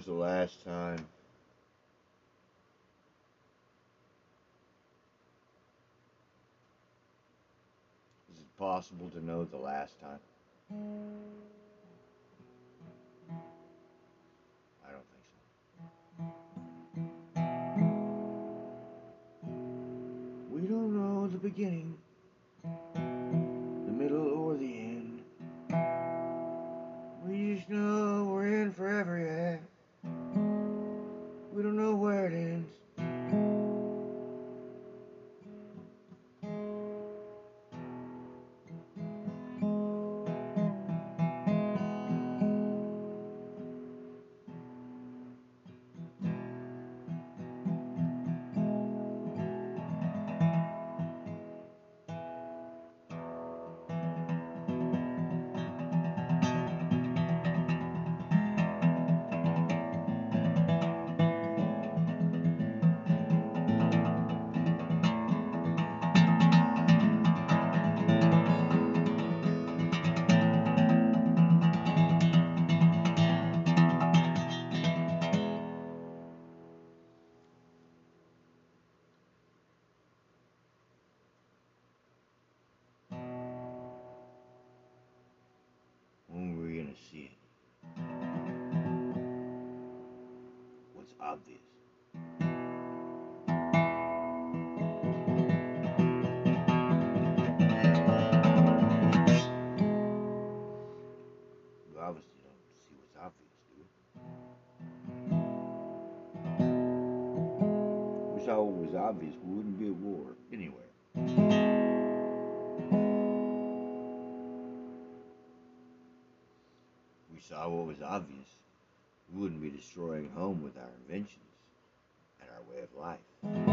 was the last time Is it possible to know the last time? I don't think so. We don't know the beginning, obvious? We saw what was obvious, we wouldn't be at war anywhere. we saw what was obvious. We wouldn't be destroying home with our inventions and our way of life.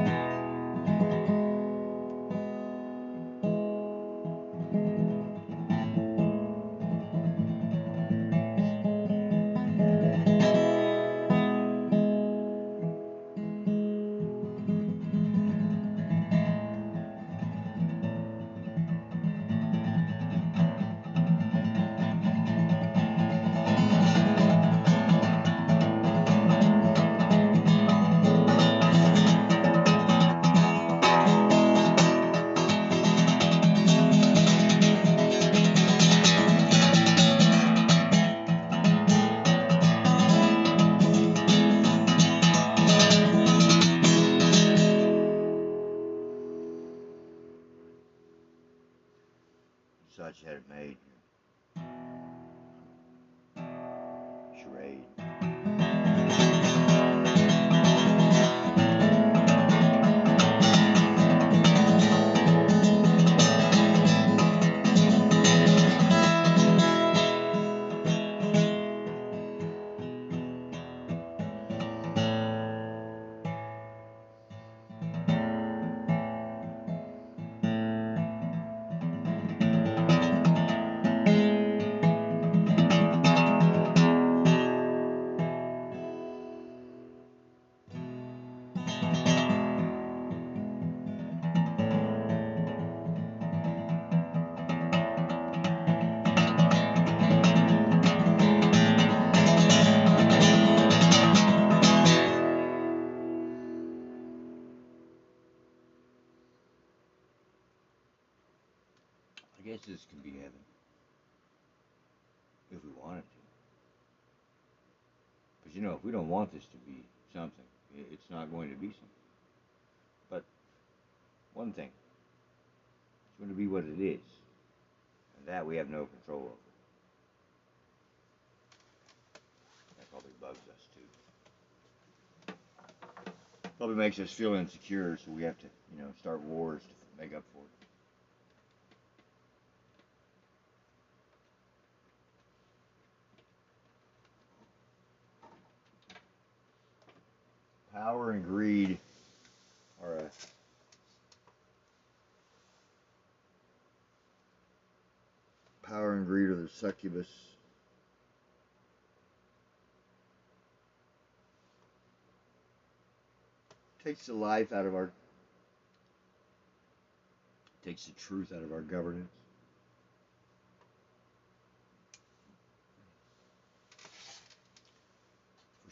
Such had made. Charade. This can be heaven. If we wanted to. But you know, if we don't want this to be something, it's not going to be something. But one thing, it's going to be what it is. And that we have no control over. That probably bugs us too. Probably makes us feel insecure, so we have to, you know, start wars to make up for it. Power and greed are a power and greed are the succubus. Takes the life out of our takes the truth out of our governance.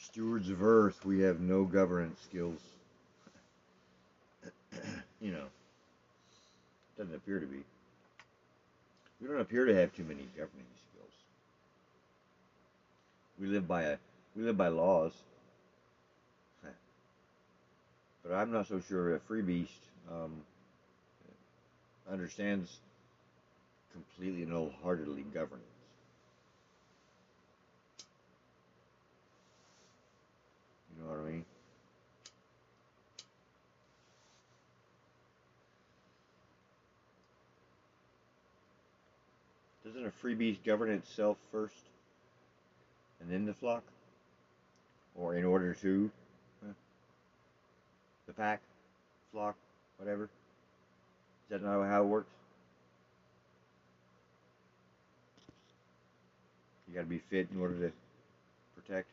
Stewards of Earth, we have no governance skills. you know, doesn't appear to be. We don't appear to have too many governing skills. We live by a we live by laws. But I'm not so sure a free beast um, understands completely and wholeheartedly governance. You know what I mean? Doesn't a free beast govern itself first and then the flock? Or in order to the pack, flock, whatever? Is that not how it works? You gotta be fit in order to protect.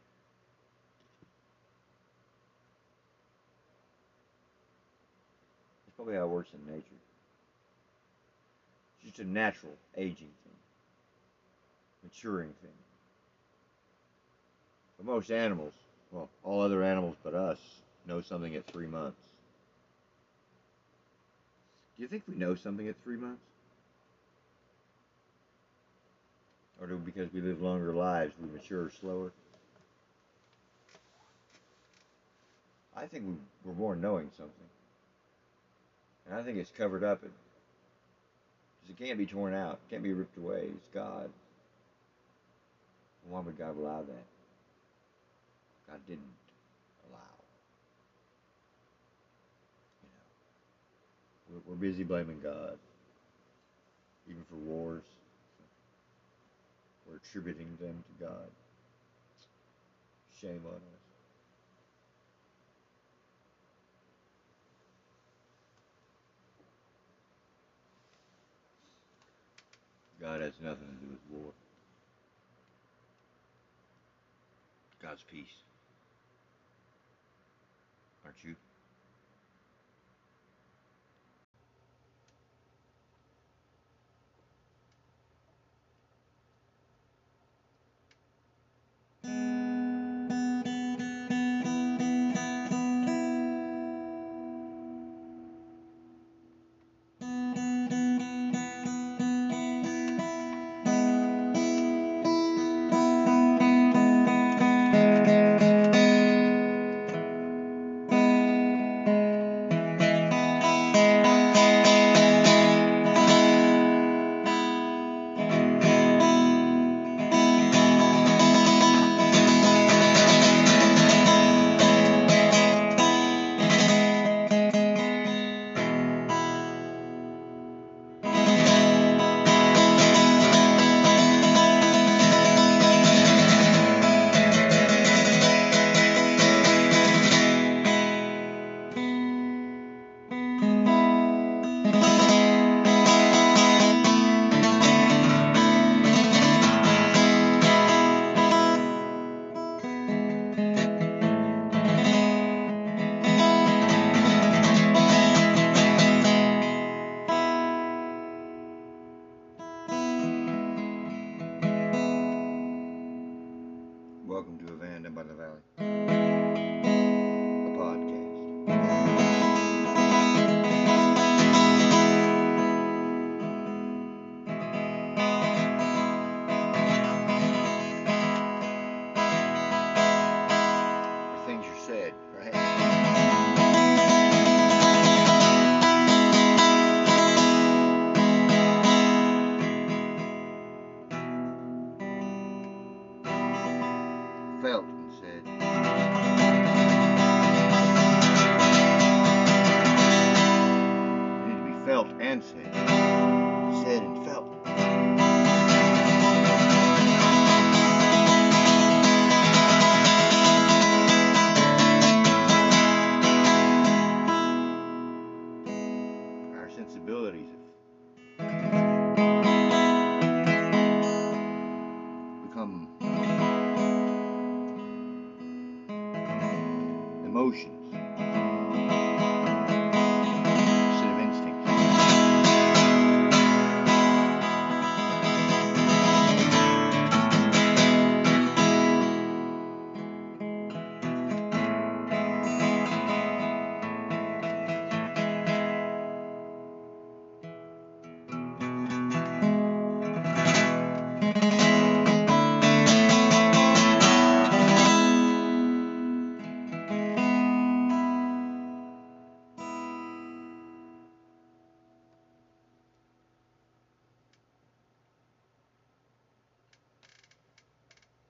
That's probably how it works in nature. It's just a natural aging thing, maturing thing. But most animals, well, all other animals but us, know something at three months. Do you think we know something at three months? Or do because we live longer lives, we mature slower? I think we we're born knowing something. And I think it's covered up. Because it can't be torn out. It can't be ripped away. It's God. Why would God allow that? God didn't allow. You know, we're, we're busy blaming God, even for wars. We're attributing them to God. Shame on us. God has nothing to do with war. God's peace. Aren't you? Welcome to The Van Down by the Valley. A podcast.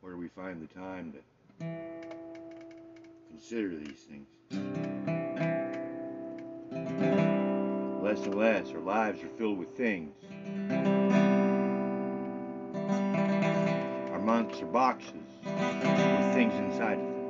Where do we find the time to consider these things? Less and less, our lives are filled with things. Our months are boxes with things inside of them.